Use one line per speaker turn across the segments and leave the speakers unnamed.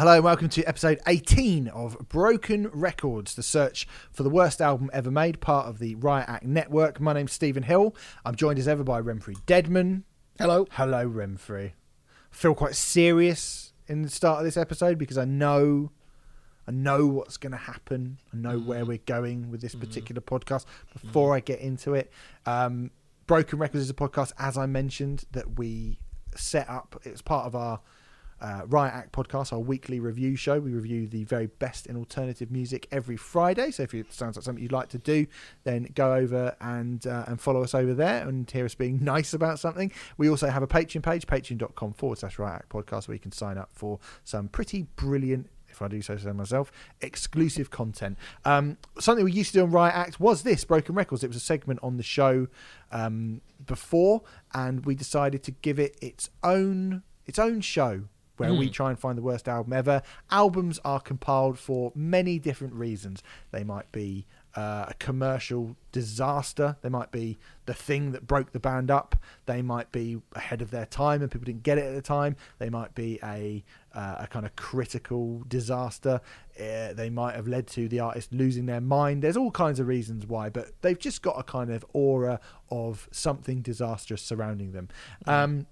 Hello and welcome to episode 18 of Broken Records, the search for the worst album ever made, part of the Riot Act network. My name's Stephen Hill. I'm joined as ever by Remfrey Deadman.
Hello.
Hello, Remfrey. I feel quite serious in the start of this episode because I know I know what's going to happen. I know mm. where we're going with this mm. particular podcast. Mm. Before I get into it, um, Broken Records is a podcast, as I mentioned, that we set up. It's part of our uh, Riot Act podcast, our weekly review show. We review the very best in alternative music every Friday. So if it sounds like something you'd like to do, then go over and uh, and follow us over there and hear us being nice about something. We also have a Patreon page, patreon.com forward slash Riot Act podcast, where you can sign up for some pretty brilliant if I do so myself, exclusive content. Um, something we used to do on Riot Act was this Broken Records. It was a segment on the show um, before, and we decided to give it its own its own show where we try and find the worst album ever. Albums are compiled for many different reasons. They might be uh, a commercial disaster. They might be the thing that broke the band up. They might be ahead of their time and people didn't get it at the time. They might be a uh, a kind of critical disaster. Uh, they might have led to the artist losing their mind. There's all kinds of reasons why, but they've just got a kind of aura of something disastrous surrounding them. Um,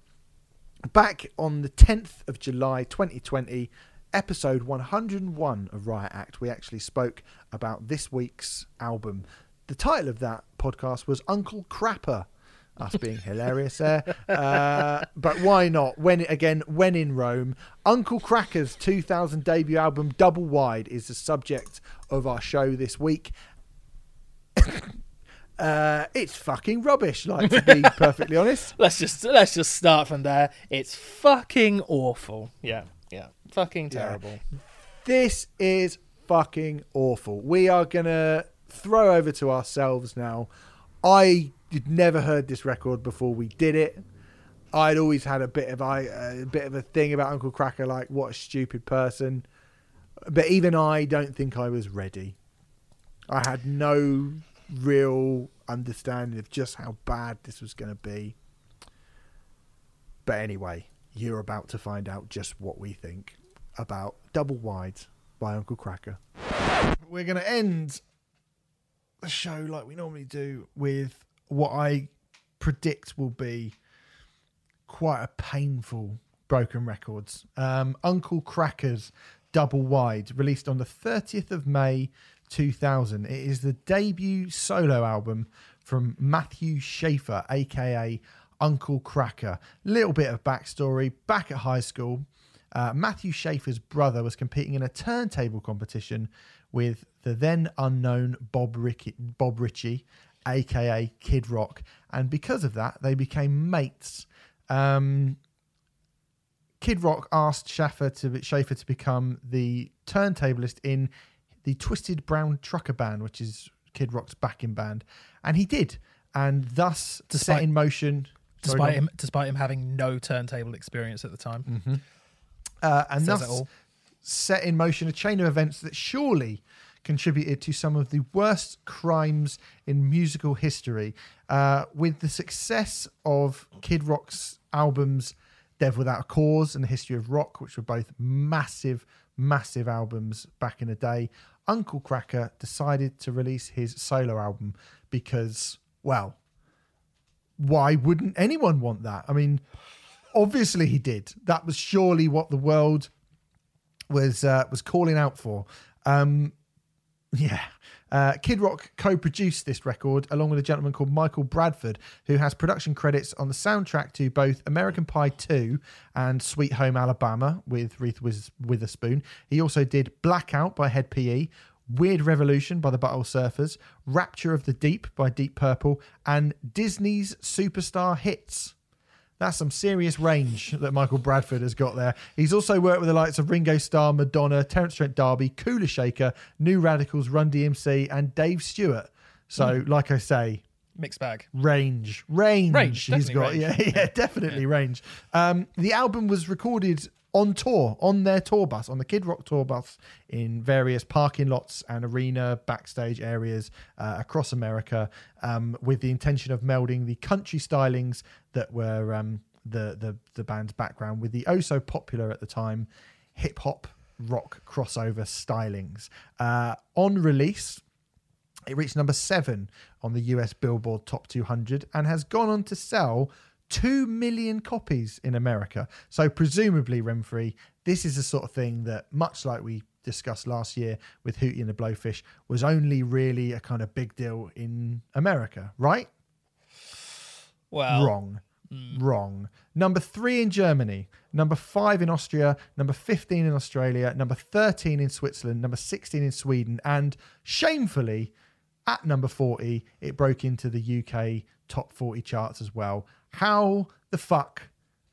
back on the 10th of July 2020, episode 101 of Riot Act, we actually spoke about this week's album. The title of that podcast was Uncle Crapper. Us being hilarious there, uh, but why not? When again, when in Rome, Uncle Kracker's 2000 debut album Double Wide is the subject of our show this week. Uh, it's fucking rubbish, like to be perfectly honest.
Let's just let's just start from there. It's fucking awful. Yeah, yeah, fucking
Yeah.
terrible.
This is fucking awful. We are gonna throw over to ourselves now. I had never heard this record before we did it. I'd always had a bit of I a bit of a thing about Uncle Kracker, like what a stupid person. But even I don't think I was ready. I had no real understanding of just how bad this was going to be. But anyway, you're about to find out just what we think about Double Wide by Uncle Kracker. We're going to end the show like we normally do with what I predict will be quite a painful broken records. Um, Uncle Kracker's Double Wide, released on the 30th of May 2000. It is the debut solo album from Matthew Shafer, aka Uncle Kracker. Little bit of backstory back at high school. Uh, Matthew Shafer's brother was competing in a turntable competition with the then unknown Bob, Ricky, Bob Ritchie, aka Kid Rock, and because of that, they became mates. Um, Kid Rock asked Shafer to Shafer to become the turntablist in the Twisted Brown Trucker Band, which is Kid Rock's backing band, and he did, and thus to
set
in motion.
Despite
on.
him, despite him having no turntable experience at the time,
uh, and
Says
thus set in motion a chain of events that surely contributed to some of the worst crimes in musical history. Uh, with the success of Kid Rock's albums Devil Without a Cause and The History of Rock, which were both massive, massive albums back in the day, Uncle Kracker decided to release his solo album because, well, why wouldn't anyone want that? I mean, obviously he did. That was surely what the world was uh, was calling out for. Um, yeah. Uh, Kid Rock co-produced this record along with a gentleman called Michael Bradford, who has production credits on the soundtrack to both American Pie 2 and Sweet Home Alabama with Reese Witherspoon. He also did Blackout by Hed PE, Weird Revolution by the Butthole Surfers, Rapture of the Deep by Deep Purple, and Disney's Superstar Hits. That's some serious range that Michael Bradford has got there. He's also worked with the likes of Ringo Starr, Madonna, Terence Trent D'Arby, Kula Shaker, New Radicals, Run DMC, and Dave Stewart. So, like I say,
Mixed bag.
range, range.
Range,
he's got,
range.
yeah, yeah, definitely range. Um, the album was recorded on tour on their tour bus, on the Kid Rock tour bus, in various parking lots and arena backstage areas uh, across America, um, with the intention of melding the country stylings that were um, the the the band's background with the oh so popular at the time hip hop rock crossover stylings. Uh, on release, it reached number seven on the US Billboard Top 200 and has gone on to sell 2 million copies in America. So, presumably, Renfrey, this is the sort of thing that, much like we discussed last year with Hootie and the Blowfish, was only really a kind of big deal in America, right?
Well,
Wrong. Hmm. Wrong. Number three in Germany, number five in Austria, number 15 in Australia, number 13 in Switzerland, number 16 in Sweden, and shamefully, at number 40, it broke into the UK top 40 charts as well. How the fuck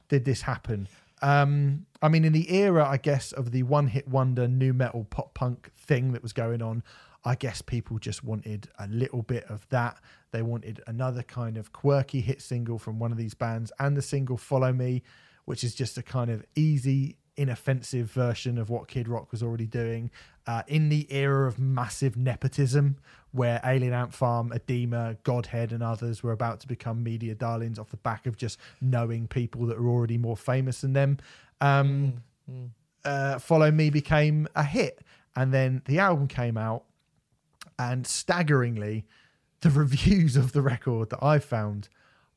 did this happen? Um, I mean, in the era, I guess, of the one hit wonder new metal pop punk thing that was going on, I guess people just wanted a little bit of that. They wanted another kind of quirky hit single from one of these bands, and the single Follow Me, which is just a kind of easy, inoffensive version of what Kid Rock was already doing uh, in the era of massive nepotism, where Alien Ant Farm, Adema, Godhead, and others were about to become media darlings off the back of just knowing people that are already more famous than them. Um, uh, Follow Me became a hit, and then the album came out, and staggeringly, the reviews of the record that I've found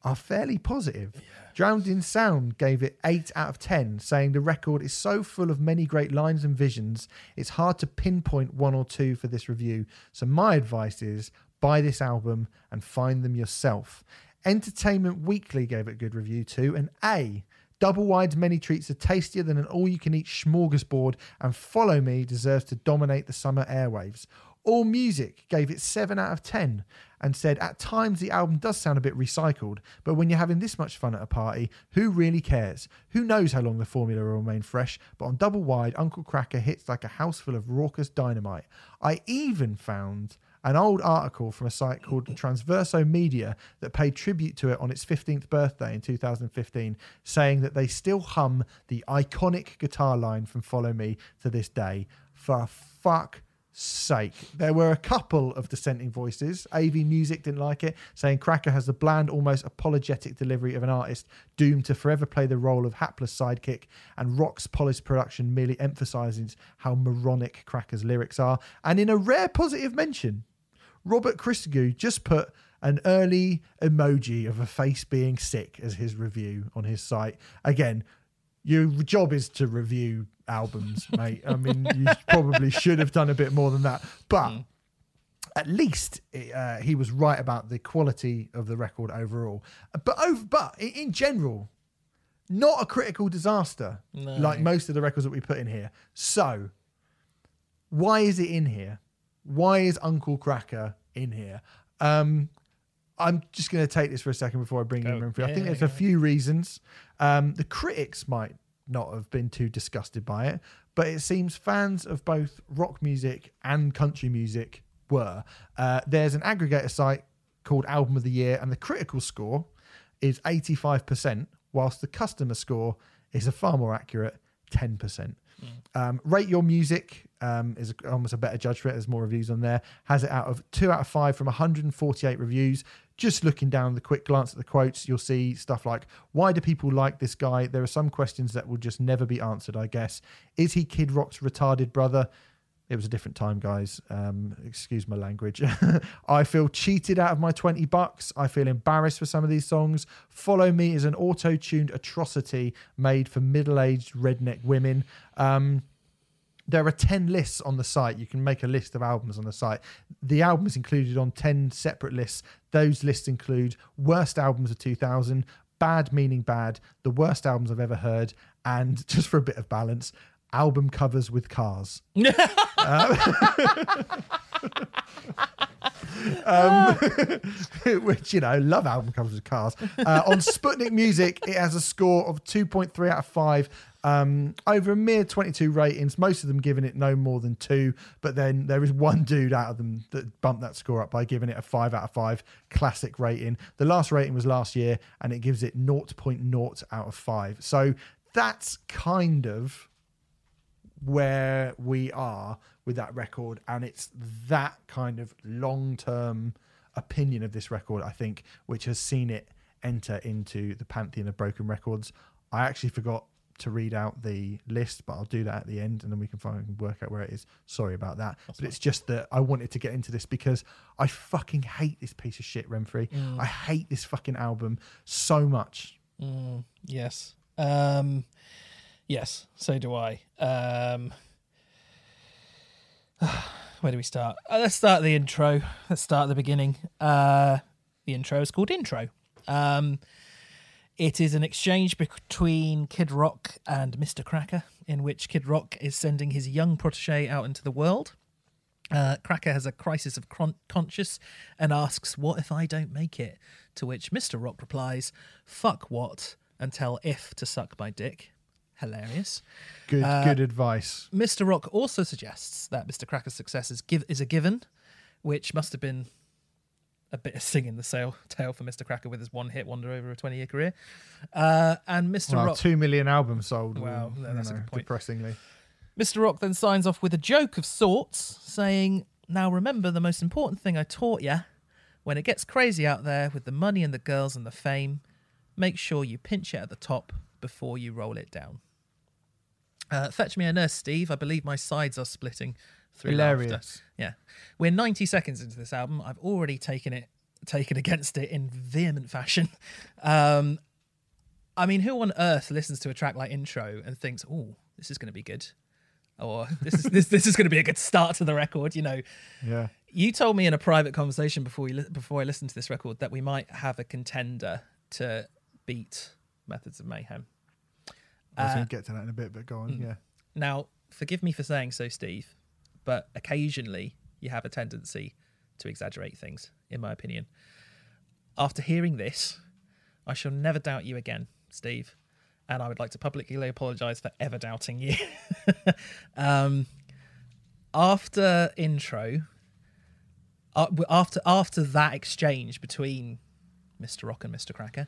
are fairly positive. Drowned in Sound gave it 8 out of 10, saying the record is so full of many great lines and visions, it's hard to pinpoint one or two for this review. So, my advice is buy this album and find them yourself. Entertainment Weekly gave it a good review too, and A. Double Wide's many treats are tastier than an all you can eat smorgasbord, and Follow Me deserves to dominate the summer airwaves. All Music gave it 7 out of 10 and said at times the album does sound a bit recycled, but when you're having this much fun at a party, who really cares? Who knows how long the formula will remain fresh? But on Double Wide, Uncle Kracker hits like a house full of raucous dynamite. I even found an old article from a site called Transverso Media that paid tribute to it on its 15th birthday in 2015, saying that they still hum the iconic guitar line from Follow Me to this day. For fuck sake. There were a couple of dissenting voices. AV Music didn't like it, saying Kracker has the bland, almost apologetic delivery of an artist doomed to forever play the role of hapless sidekick, and Rock's polished production merely emphasizes how moronic Kracker's lyrics are. And in a rare positive mention, Robert Christgau just put an early emoji of a face being sick as his review on his site. Again, your job is to review albums, mate. I mean, you probably should have done a bit more than that. But at least uh, he was right about the quality of the record overall. But over, but in general, not a critical disaster like most of the records that we put in here. So, why is it in here? Why is Uncle Kracker in here? Um, I'm just going to take this for a second before I bring in
Go.
Renfrew. I think
Yeah,
there's
yeah,
a few reasons. Um, the critics might not have been too disgusted by it, but it seems fans of both rock music and country music were. Uh, there's an aggregator site called Album of the Year, and the critical score is 85%, whilst the customer score is a far more accurate 10%. Um, Rate Your Music um, is a, almost a better judge for it. There's more reviews on there. Has it out of two out of five from 148 reviews. Just looking down the quick glance at the quotes, you'll see stuff like, Why do people like this guy? There are some questions that will just never be answered, I guess. Is he Kid Rock's retarded brother? It was a different time, guys. Um, excuse my language. I feel cheated out of my 20 bucks. I feel embarrassed for some of these songs. Follow Me is an auto tuned atrocity made for middle aged redneck women. Um, there are 10 lists on the site. You can make a list of albums on the site. The album is included on 10 separate lists. Those lists include worst albums of 2000, bad meaning bad, the worst albums I've ever heard, and just for a bit of balance, album covers with cars. um, which you know, love album covers with cars. Uh, on Sputnik Music, it has a score of 2.3 out of 5 um, over a mere 22 ratings. Most of them giving it no more than two, but then there is one dude out of them that bumped that score up by giving it a 5 out of 5 classic rating. The last rating was last year, and it gives it 0.0 out of 5. So that's kind of where we are with that record and it's that kind of long-term opinion of this record i think which has seen it enter into the pantheon of broken records. I actually forgot to read out the list but i'll do that at the end and then we can find work out where it is. Sorry about that. But it's just that i wanted to get into this because i fucking hate this piece of shit renfrey. I hate this fucking album so much.
Yes. Um, yes, so do I. Um, where do we start? Uh, let's start the intro. Let's start at the beginning. Uh, the intro is called Intro. Um, it is an exchange between Kid Rock and Mr. Kracker, in which Kid Rock is sending his young protege out into the world. Uh, Kracker has a crisis of conscience and asks, What if I don't make it? To which Mr. Rock replies, Fuck what? And tell if to suck my dick. Hilarious.
good good advice
Mr. Rock also suggests that Mr. Kracker's success is, give- is a given, which must have been a bit of singing the sail tale for Mr. Kracker with his one hit wonder over a 20 year career. Uh, and Mr.
Wow,
Rock.
two million albums sold.
Wow,
you
that's a
know,
good point.
Depressingly.
Mr. Rock then signs off with a joke of sorts, saying, Now remember the most important thing I taught you. When it gets crazy out there with the money and the girls and the fame, make sure you pinch it at the top before you roll it down. Uh, fetch me a nurse, Steve. I believe my sides are splitting through laughter.
Hilarious.
Yeah, we're 90 seconds into this album. I've already taken it, taken against it in vehement fashion. Um, I mean, who on earth listens to a track like Intro and thinks, "Oh, this is going to be good," or "This is this this is going to be a good start to the record"? You know,
Yeah.
you told me in a private conversation before we li- before I listened to this record that we might have a contender to beat Methods of Mayhem.
I was
Uh,
going to get to that in a bit, but go on. Yeah.
Now, forgive me for saying so, Steve, but occasionally you have a tendency to exaggerate things, in my opinion. After hearing this, I shall never doubt you again, Steve, and I would like to publicly apologize for ever doubting you. um, after intro, uh, after after that exchange between Mr. Rock and Mr. Kracker,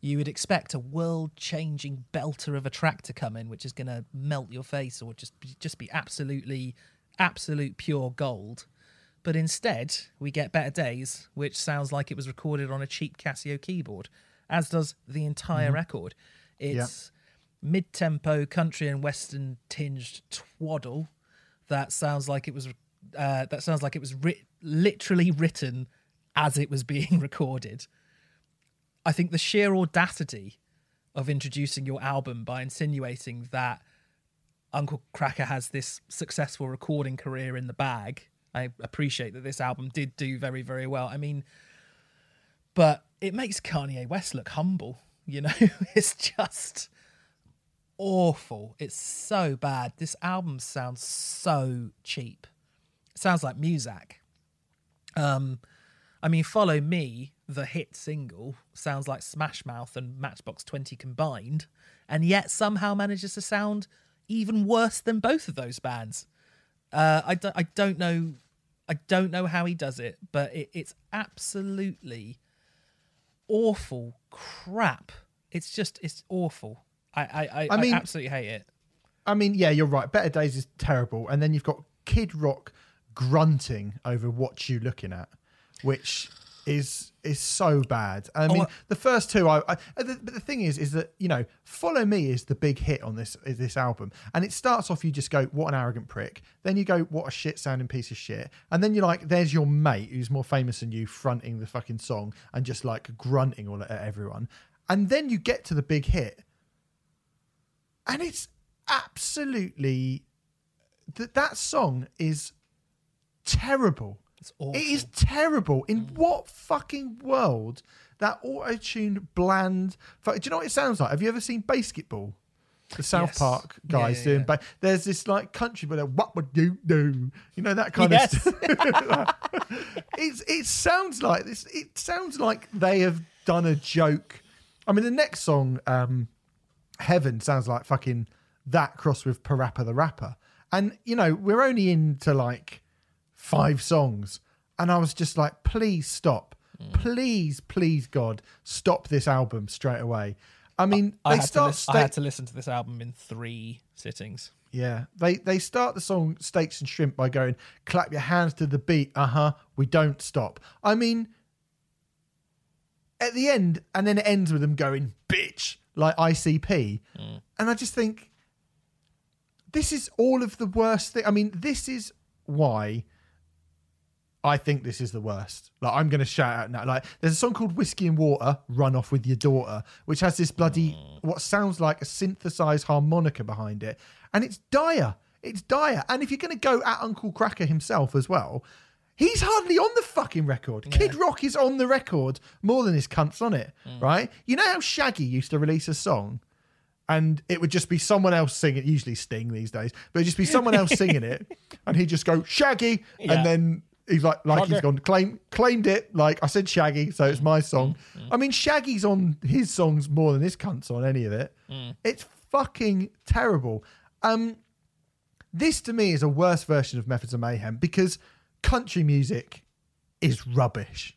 you would expect a world-changing belter of a track to come in, which is going to melt your face or just be, just be absolutely, absolute pure gold. But instead, we get Better Days, which sounds like it was recorded on a cheap Casio keyboard, as does the entire record. It's mid-tempo country and western tinged twaddle that sounds like it was uh, that sounds like it was writ- literally written as it was being recorded. I think the sheer audacity of introducing your album by insinuating that Uncle Kracker has this successful recording career in the bag. I appreciate that this album did do very, very well. I mean, but it makes Kanye West look humble. You know, it's just awful. It's so bad. This album sounds so cheap. It sounds like Muzak. Um, I mean, Follow Me, the hit single, sounds like Smash Mouth and Matchbox 20 combined, and yet somehow manages to sound even worse than both of those bands. Uh, I, don't, I don't know. I don't know how he does it, but it, it's absolutely awful crap. It's just it's awful. I I, I, I
mean-
absolutely hate it.
I mean, yeah, you're right. Better Days is terrible. And then you've got Kid Rock grunting over what you're looking at, which is is so bad. I oh, mean,
I-
the first two, I, I uh, the, but the thing is, is that you know, Follow Me is the big hit on this is this album, and it starts off you just go, what an arrogant prick. Then you go, what a shit sounding piece of shit, and then you're like, there's your mate who's more famous than you fronting the fucking song and just like grunting all at everyone, and then you get to the big hit, and it's absolutely that that song is terrible.
It's awful.
It is terrible. In what fucking world that auto-tuned bland? Do you know what it sounds like? Have you ever seen Basketball? the South
Yes.
Park guys
yeah,
doing.
yeah.
But there's this like country, but what would you do? You know that kind
Yes.
of stuff. it's it sounds like this. It sounds like they have done a joke. I mean, the next song, um, Heaven, sounds like fucking that crossed with Parappa the Rapper. And you know, we're only into like five songs, and I was just like, please stop,
Mm.
please, please, God, stop this album straight away. I mean,
I
they
to
start.
lis- I had to listen to this album in three sittings.
yeah, they they start the song "Steaks and Shrimp" by going, "Clap your hands to the beat." Uh huh. We don't stop. I mean, at the end, and then it ends with them going, "Bitch," like ICP, and I just think this is all of the worst thing. I mean, this is why I think this is the worst. Like, I'm going to shout out now. Like, there's a song called Whiskey and Water, Run Off With Your Daughter, which has this bloody, mm. what sounds like a synthesized harmonica behind it. And it's dire. It's dire. And if you're going to go at Uncle Kracker himself as well, he's hardly on the fucking record. Kid Rock is on the record more than his cunt's on it, mm. right? You know how Shaggy used to release a song? and it would just be someone else singing. Usually Sting these days, but it'd just be someone else singing it, and he'd just go Shaggy,
Yeah.
and then he's like, like he's gone claim claimed it. Like I said, Shaggy, so it's my song. Mm, mm, mm. I mean, Shaggy's on his songs more than this cunt's on any of it. It's fucking terrible. Um, this to me is a worse version of Methods of Mayhem because country music is rubbish,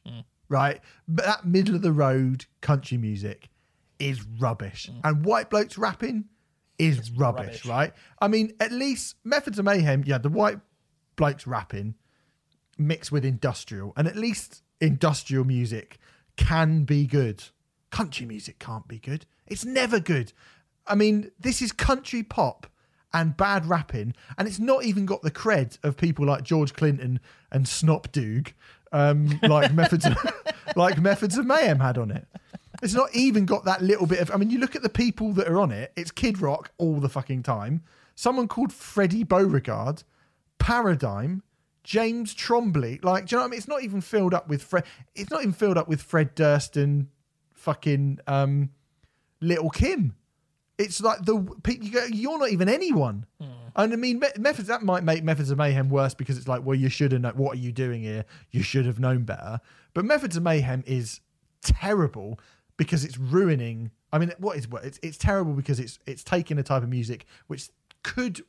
right? But that middle of the road country music is rubbish, and white blokes rapping is rubbish,
rubbish.
right? I mean, at least Methods of Mayhem, yeah, the white blokes rapping mixed with industrial, and at least industrial music can be good. Country music can't be good. It's never good. I mean, this is country pop and bad rapping, and it's not even got the cred of people like George Clinton and Snop Doog, um, like methods, of, like methods of mayhem had on it. It's not even got that little bit of. I mean, you look at the people that are on it. It's Kid Rock all the fucking time. Someone called Freddie Beauregard, Paradigm, James Trombley. Like, do you know what I mean? It's not even filled up with Fred. It's not even filled up with Fred Durst and fucking um, Little Kim. It's like the you go, you're not even anyone. And I mean, methods that might make methods of mayhem worse because it's like, well, you should have known. What are you doing here? You should have known better. But methods of mayhem is terrible because it's ruining. I mean, what is what? It's it's terrible because it's it's taking a type of music which could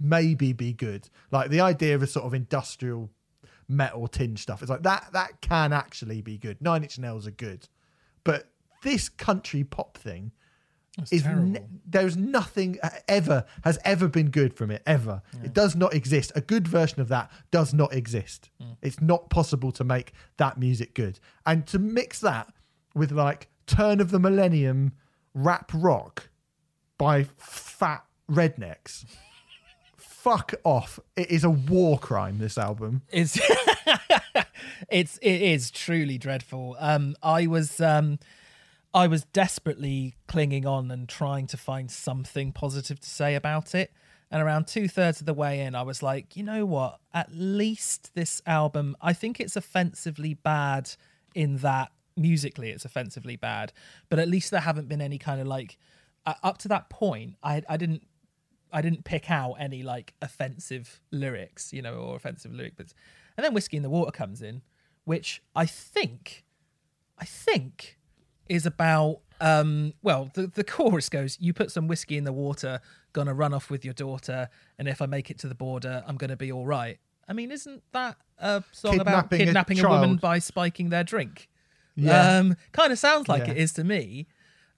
maybe be good. Like the idea of a sort of industrial metal tinge stuff. It's like that that can actually be good. Nine Inch Nails are good, but this country pop thing is
terrible.
ne- there's nothing uh, ever has ever been good from it ever. It does not exist. A good version of that does not exist.
Mm.
It's not possible to make that music good. And to mix that with like turn of the millennium rap rock by fat rednecks. Fuck off. It is a war crime this album.
It's it's it is truly dreadful. Um, I was um, I was desperately clinging on and trying to find something positive to say about it. And around two thirds of the way in, I was like, you know what? At least this album, I think it's offensively bad in that musically it's offensively bad, but at least there haven't been any kind of like uh, up to that point. I I didn't I didn't pick out any like offensive lyrics, you know, or offensive lyric bits. And then Whiskey in the Water comes in, which I think, I think is about, um, well, the, the chorus goes, You put some whiskey in the water, gonna run off with your daughter, and if I make it to the border, I'm gonna be all right. I mean, isn't that a song about
Kidnapping a
a, woman by spiking their drink?
Yeah.
Um, kind of sounds like
Yeah.
it is to me.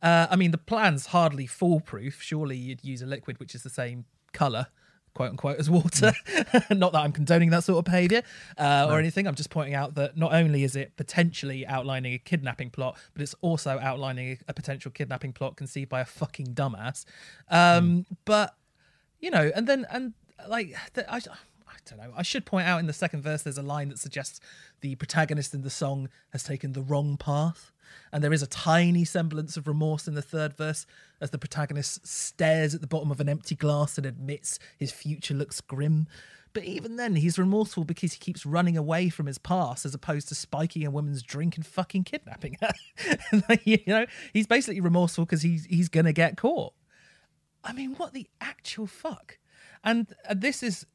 Uh, I mean, the plan's hardly foolproof. Surely you'd use a liquid which is the same color, quote unquote, as water. not that I'm condoning that sort of behavior uh, or anything. I'm just pointing out that not only is it potentially outlining a kidnapping plot, but it's also outlining a, potential kidnapping plot conceived by a fucking dumbass. Um, But you know, and then and like the, I, I don't know. I should point out in the second verse, there's a line that suggests the protagonist in the song has taken the wrong path, and there is a tiny semblance of remorse in the third verse as the protagonist stares at the bottom of an empty glass and admits his future looks grim. But even then, he's remorseful because he keeps running away from his past as opposed to spiking a woman's drink and fucking kidnapping her. You know, he's basically remorseful because he's he's gonna get caught. I mean, what the actual fuck? And this is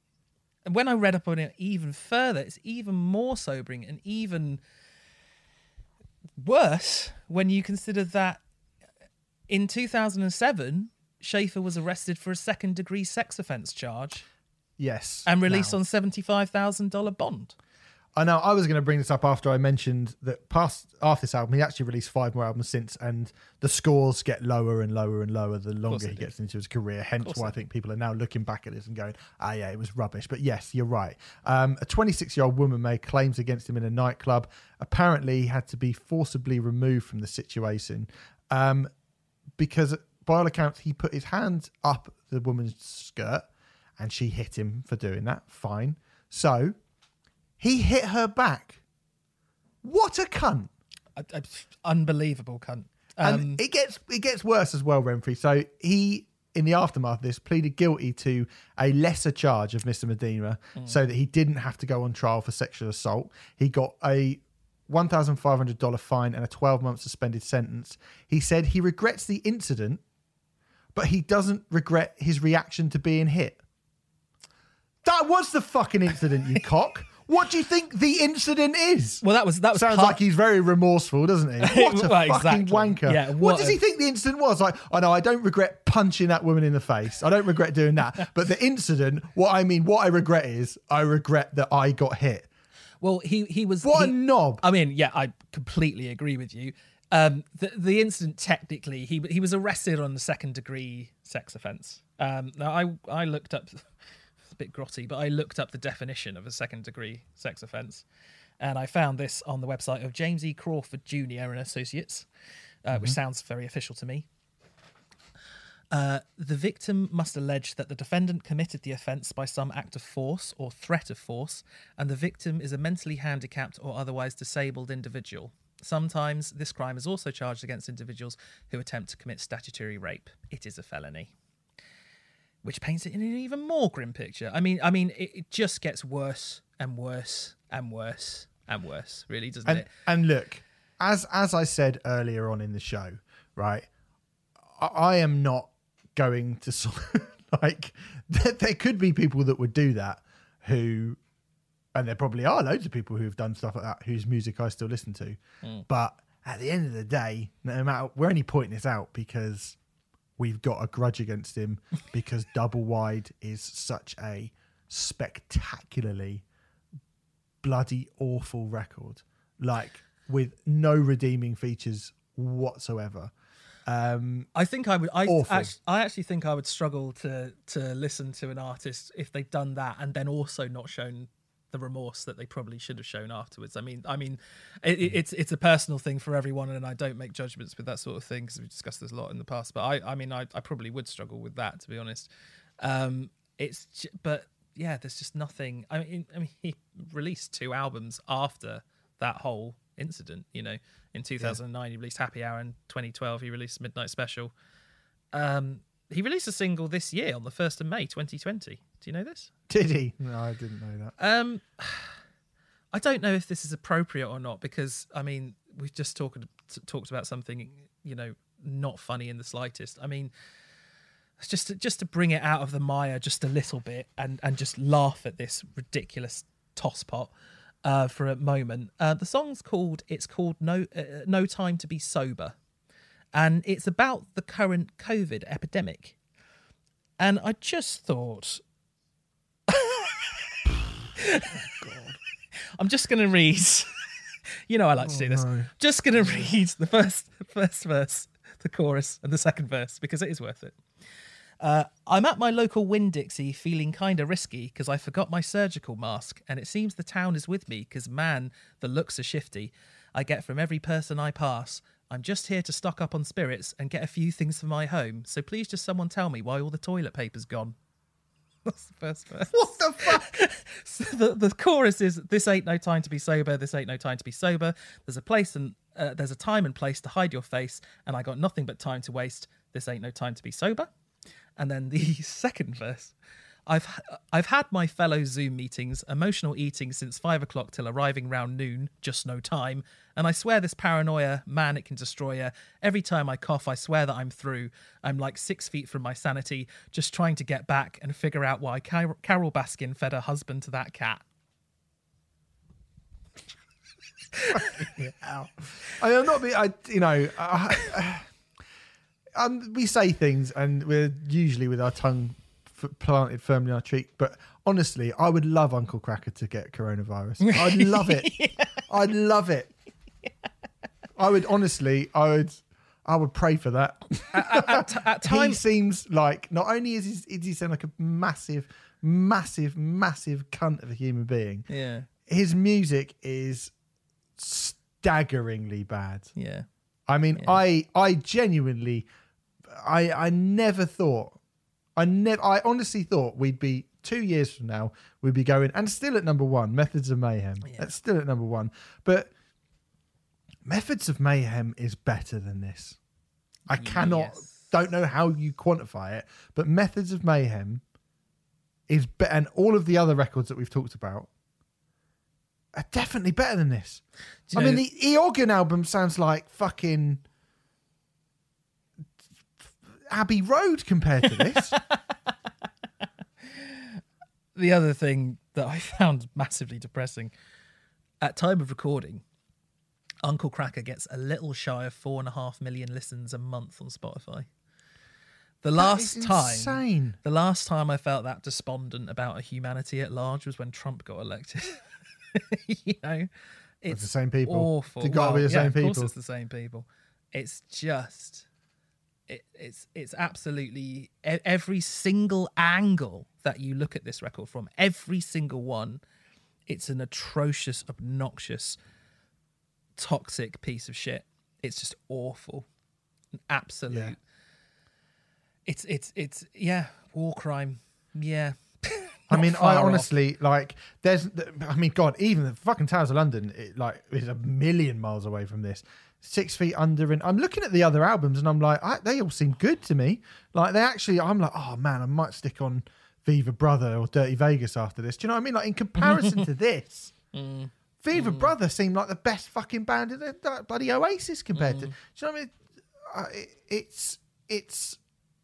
when I read up on it even further, it's even more sobering and even worse when you consider that in 2007, Shafer was arrested for a second degree sex offense charge
Yes.
and released
Now-
on $75,000 bond.
I know I was going to bring this up after I mentioned that past after this album, he actually released five more albums since, and the scores get lower and lower and lower the longer he gets into his career. Hence why I think people are now looking back at this and going, "Ah, yeah, it was rubbish." But yes, you're right. Um, a 26 year old woman made claims against him in a nightclub. Apparently, he had to be forcibly removed from the situation um, because, by all accounts, he put his hand up the woman's skirt, and she hit him for doing that. Fine. So he hit her back. What a cunt!
Unbelievable cunt. Um,
And it gets it gets worse as well, Renfrey. So he, in the aftermath of this, pleaded guilty to a lesser charge of misdemeanor, so that he didn't have to go on trial for sexual assault. He got a one thousand five hundred dollar fine and a twelve month suspended sentence. He said he regrets the incident, but he doesn't regret his reaction to being hit. That was the fucking incident, you cock. What do you think the incident is?
well, that was that was
Sounds
part-
like he's very remorseful, doesn't he? What a
Well,
fucking
exactly.
wanker.
Yeah,
what,
what
does
a-
he think the incident was? Like, I know I don't regret punching that woman in the face. I don't regret doing that. But the incident, what I mean, what I regret is I regret that I got hit.
Well, he he was.
What
he-
a knob.
I mean, yeah, I completely agree with you. Um, the the incident technically, he he was arrested on a second degree sex offence. Um, now I I looked up, bit grotty, but I looked up the definition of a second degree sex offence, and I found this on the website of James E. Crawford Jr. and Associates, uh, which sounds very official to me. Uh, the victim must allege that the defendant committed the offence by some act of force or threat of force, and the victim is a mentally handicapped or otherwise disabled individual. Sometimes this crime is also charged against individuals who attempt to commit statutory rape. It is a felony, which paints it in an even more grim picture. I mean, I mean, it, it just gets worse and worse and worse and worse, really, doesn't
And
it?
and look, as as I said earlier on in the show, right? I, I am not going to sort of, like there, there could be people that would do that who and there probably are loads of people who've done stuff like that whose music I still listen to. Hmm. But at the end of the day, no matter we're only pointing this out because we've got a grudge against him because Double Wide is such a spectacularly bloody awful record. Like with no redeeming features whatsoever. Um
I think I would. I actually, I actually think I would struggle to to listen to an artist if they'd done that and then also not shown the remorse that they probably should have shown afterwards. I mean, I mean, it, it- it's it's a personal thing for everyone, and I don't make judgments with that sort of thing because we've discussed this a lot in the past. But I, I mean, I, I probably would struggle with that to be honest. Um, it's j- but yeah, there's just nothing. I mean, I mean, he released two albums after that whole incident. You know, in 2009 he released Happy Hour, in 2012 he released Midnight Special. Um, he released a single this year on the first of May 2020. Do you know this?
did he? No, I didn't know that.
Um, I don't know if this is appropriate or not because I mean we've just talked talked about something you know not funny in the slightest. I mean, just to, just to bring it out of the mire just a little bit and and just laugh at this ridiculous tosspot uh, for a moment. Uh, the song's called it's called no uh, no time to be sober, and it's about the current COVID epidemic. And I just thought I'm just going to read. you know, I like to do this. Just going to read the first first verse, the chorus, and the second verse because it is worth it. Uh, I'm at my local Winn Dixie feeling kinda risky because I forgot my surgical mask, and it seems the town is with me because man, the looks are shifty. I get from every person I pass. I'm just here to stock up on spirits and get a few things for my home, so please just someone tell me why all the toilet paper's gone. That's the first verse.
What the fuck?
So the, the chorus is this ain't no time to be sober this ain't no time to be sober there's a place and uh, there's a time and place to hide your face and i got nothing but time to waste this ain't no time to be sober and then the second verse I've I've had my fellow Zoom meetings, emotional eating since five o'clock till arriving round noon, just no time. And I swear this paranoia, manic and destroyer. Every time I cough, I swear that I'm through. I'm like six feet from my sanity, just trying to get back and figure out why Car- Carole Baskin fed her husband to that cat.
I I'm not. be- I you know, I, um, we say things and we're usually with our tongue f- planted firmly in our cheek. But honestly, I would love Uncle Kracker to get coronavirus. I'd love it. I'd love it. I would honestly. I would. I would pray for that.
At, at
he
times,
seems like not only is he, is he sound like a massive, massive, massive cunt of a human being.
yeah,
His music is staggeringly bad.
yeah.
I mean, I I genuinely, I I never thought, I never, I honestly thought we'd be two years from now we'd be going and still at number one. Methods of Mayhem. That's still at number one, but Methods of Mayhem is better than this. I cannot,
Yes.
don't know how you quantify it, but Methods of Mayhem is better, and all of the other records that we've talked about are definitely better than this. I
you
mean,
know-
the Eoghan album sounds like fucking Abbey Road compared to this.
the other thing that I found massively depressing at time of recording, Uncle Kracker gets a little shy of four and a half million listens a month on Spotify. The last time,
insane.
the last time I felt that despondent about a humanity at large was when Trump got elected. you know, it's
the same people.
Awful.
It's gotta be the
yeah,
same
Of course,
people.
it's the same people. It's just, it, it's it's absolutely every single angle that you look at this record from, every single one, it's an atrocious, obnoxious, toxic piece of shit. It's just awful, An absolute.
Yeah.
It's it's it's yeah, war crime. Yeah.
I mean, I
off.
honestly like. There's, I mean, God, even the fucking Towers of London, it, like, is a million miles away from this. Six feet under, and I'm looking at the other albums, and I'm like, I, they all seem good to me. Like, they actually, I'm like, oh man, I might stick on Viva Brother or Dirty Vegas after this. Do you know what I mean? Like, in comparison to this,
Mm.
Viva Brother seemed like the best fucking band in the bloody Oasis compared
Mm.
to. Do you know what I mean? Uh, it, it's it's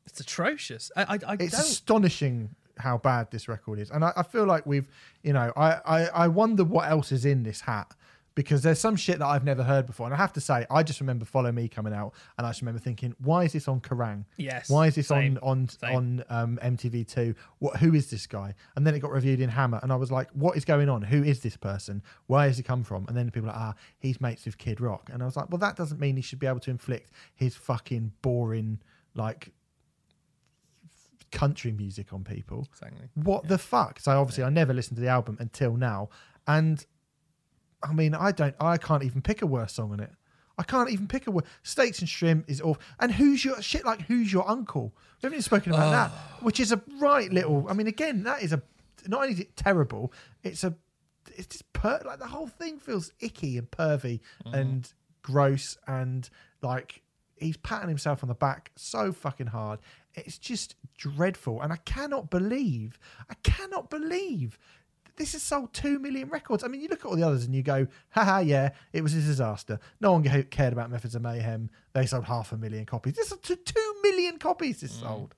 It's atrocious. I I, I
it's
don't
astonishing how bad this record is, and I, I feel like we've, you know, I, I I wonder what else is in this hat because there's some shit that I've never heard before, and I have to say, I just remember Follow Me coming out, and I just remember thinking, why is this on Kerrang?
Yes,
Why is this
same,
on on
same.
on um, MTV Two? What? Who is this guy? And then it got reviewed in Hammer, and I was like, what is going on? Who is this person? Where has he come from? And then people are like, ah, he's mates with Kid Rock, and I was like, well, that doesn't mean he should be able to inflict his fucking boring like country music on people.
exactly.
What the fuck? So obviously, I never listened to the album until now, and I mean, I don't, I can't even pick a worse song on it. I can't even pick a word. Steaks and shrimp is off. And who's your shit? Like who's your uncle? We haven't even spoken about that, which is a right little. I mean, again, that is a. Not only is it terrible, it's a. It's just per like the whole thing feels icky and pervy mm-hmm. and gross and like he's patting himself on the back so fucking hard. It's just dreadful, and I cannot believe, I cannot believe this has sold two million records. I mean, you look at all the others and you go, haha, yeah, it was a disaster. No one cared about Methods of Mayhem. They sold half a million copies. This is two, two million copies this sold.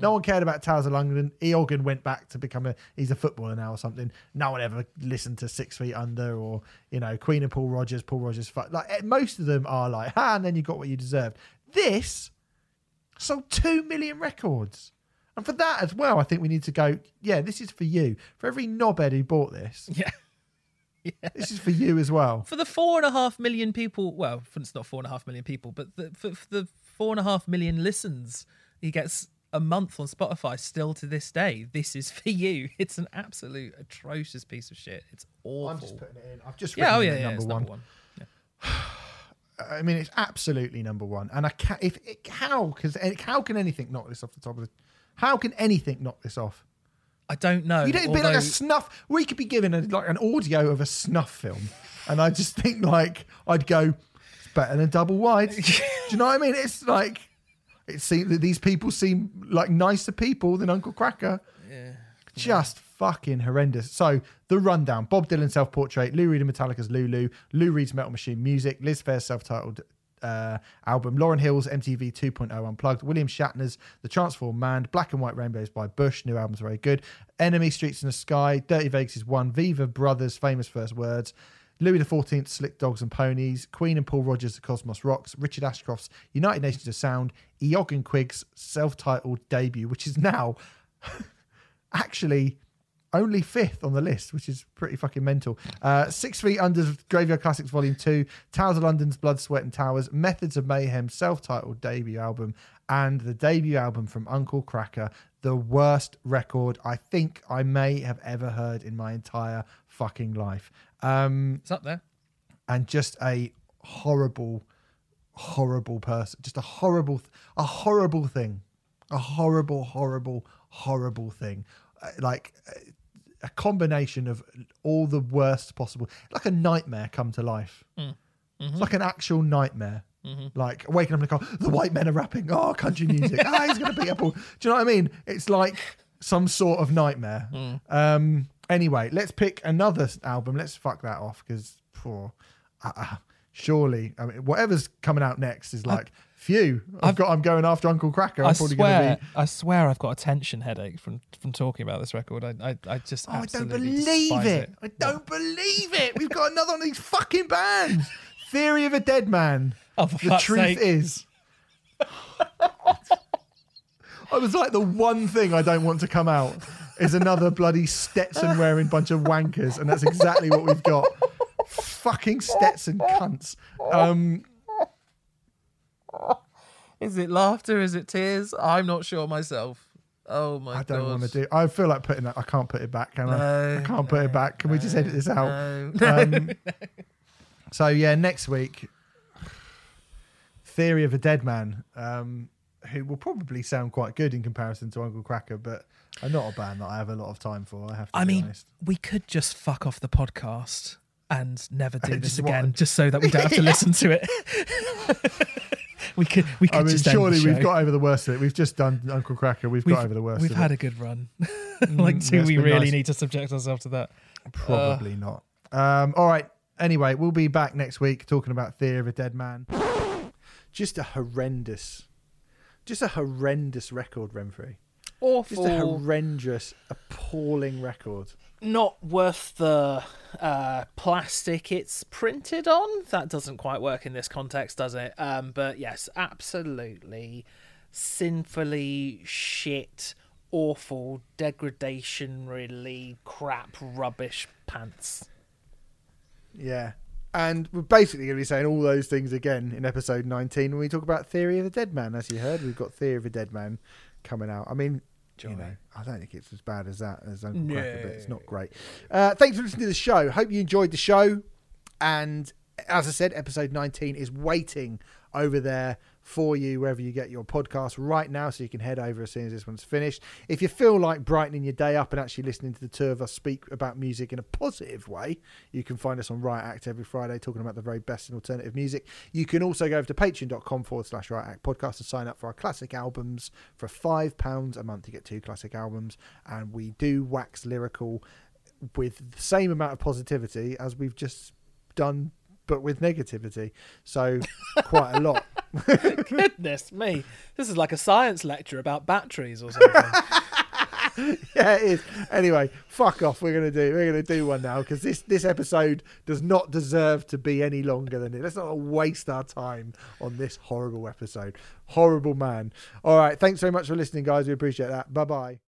No one cared about Towers of London. Eoghan went back to become a he's a footballer now or something. No one ever listened to Six Feet Under or you know Queen of Paul Rodgers. Paul Rodgers, like eh, most of them are like, ha, and then you got what you deserved. This sold two million records. And for that as well, I think we need to go, yeah, this is for you. For every knobhead who bought this,
Yeah.
this is for you as well.
For the four and a half million people, well, it's not four and a half million people, but the, for, for the four and a half million listens he gets a month on Spotify still to this day, this is for you. It's an absolute atrocious piece of shit. It's awful.
I'm just putting it in. I've just
yeah, oh yeah,
it
yeah,
number
it's
one.
number one. Yeah.
I mean, it's absolutely number one. And I can't. if it, how because eh, how can anything knock this off the top of the? How can anything knock this off?
I don't know.
You don't be like a snuff. We could be given a, like an audio of a snuff film, and I just think like I'd go, it's better than double wide. Do you know what I mean? It's like it seems that these people seem like nicer people than Uncle Kracker. Yeah. Just fucking horrendous. So the rundown: Bob Dylan self-portrait, Lou Reed and Metallica's Lulu, Lou Reed's Metal Machine music, Liz Phair's self-titled uh, album, Lauren Hill's MTV 2.0 Unplugged, William Shatner's The Transform Man, Black and White Rainbows by Bush, new album's very good, Enemy Streets in the Sky, Dirty Vegas' is One, Viva Brothers, Famous First Words, Louis XIV, Slick Dogs and Ponies, Queen and Paul Rogers, The Cosmos Rocks, Richard Ashcroft's United Nations of Sound, Eoghan Quigg's self-titled debut, which is now actually only fifth on the list, which is pretty fucking mental. Uh, Six Feet Under's Graveyard Classics Volume 2, Towers of London's Blood, Sweat and Towers, Methods of Mayhem self-titled debut album, and the debut album from Uncle Kracker, the worst record I think I may have ever heard in my entire fucking life. Um,
It's up there.
and just a horrible, horrible person. Just a horrible, a horrible thing, a horrible, horrible, horrible thing. Uh, Like uh, a combination of all the worst possible, like a nightmare come to life. It's like an actual nightmare. Like waking up in the car, the white men are rapping, oh, country music, ah, he's going to beat up all. Do you know what I mean? It's like some sort of nightmare. Um, anyway, let's pick another album. Let's fuck that off because, poor, uh, uh, surely, I mean, whatever's coming out next is like, phew, I've,
I've-
got, I'm going after Uncle Kracker. I'm
I
probably
swear,
be.
I swear, I've got a tension headache from from talking about this record. I I, I just
Oh, I don't believe
despise
it. I don't believe it. We've got another one of these fucking bands. Theory of a Dead Man.
Oh,
the truth
sake.
is. I was like, the one thing I don't want to come out is another bloody Stetson wearing bunch of wankers, and that's exactly what we've got. Fucking Stetson cunts. Um,
Is it laughter? Is it tears? I'm not sure myself. Oh my
I don't
god!
want to do. I feel like putting that. I can't put it back. Can I?
No,
I can't put it back. Can we just edit this out?
No.
Um, so yeah, next week, Theory of a Dead Man, um, who will probably sound quite good in comparison to Uncle Kracker, but are not a band that I have a lot of time for. I have to
I
be
mean,
honest.
we could just fuck off the podcast and never do this again, just so that we don't have to listen to it. We could. We could
I mean,
just end the
surely we've got over the worst of it. We've just done Uncle Kracker. We've,
We've,
got over the worst.
we've
of
had
it.
a good run. like, do
it's
we really
nice.
need to subject ourselves to that?
Probably not. Um, all right. Anyway, we'll be back next week talking about Theory of a Dead Man. Just a horrendous, just a horrendous record, Renfrey. Just a horrendous, appalling record.
not worth the uh, plastic it's printed on. That doesn't quite work in this context, does it? Um, but yes, absolutely sinfully shit, awful, degradation, really crap, rubbish pants.
Yeah. And we're basically going to be saying all those things again in episode 19 when we talk about Theory of the Dead Man. As you heard, we've got Theory of the Dead Man coming out. I mean, you know, I don't think it's as bad as that as Uncle Kracker, but it's not great. Uh, thanks for listening to the show. Hope you enjoyed the show. And as I said, episode 19 is waiting over there for you wherever you get your podcast right now so you can head over as soon as this one's finished. If you feel like brightening your day up and actually listening to the two of us speak about music in a positive way you can find us on Riot Act every Friday talking about the very best in alternative music. You can also go over to patreon.com forward slash Riot Act podcast and sign up for our classic albums for five pounds a month. To get two classic albums and we do wax lyrical with the same amount of positivity as we've just done but with negativity so quite a lot
Goodness me, this is like a science lecture about batteries or something.
yeah, it is. Anyway, fuck off. We're gonna do. We're gonna do one now because this this episode does not deserve to be any longer than it. Let's not waste our time on this horrible episode. Horrible man. All right. Thanks so much for listening, guys. We appreciate that. Bye bye.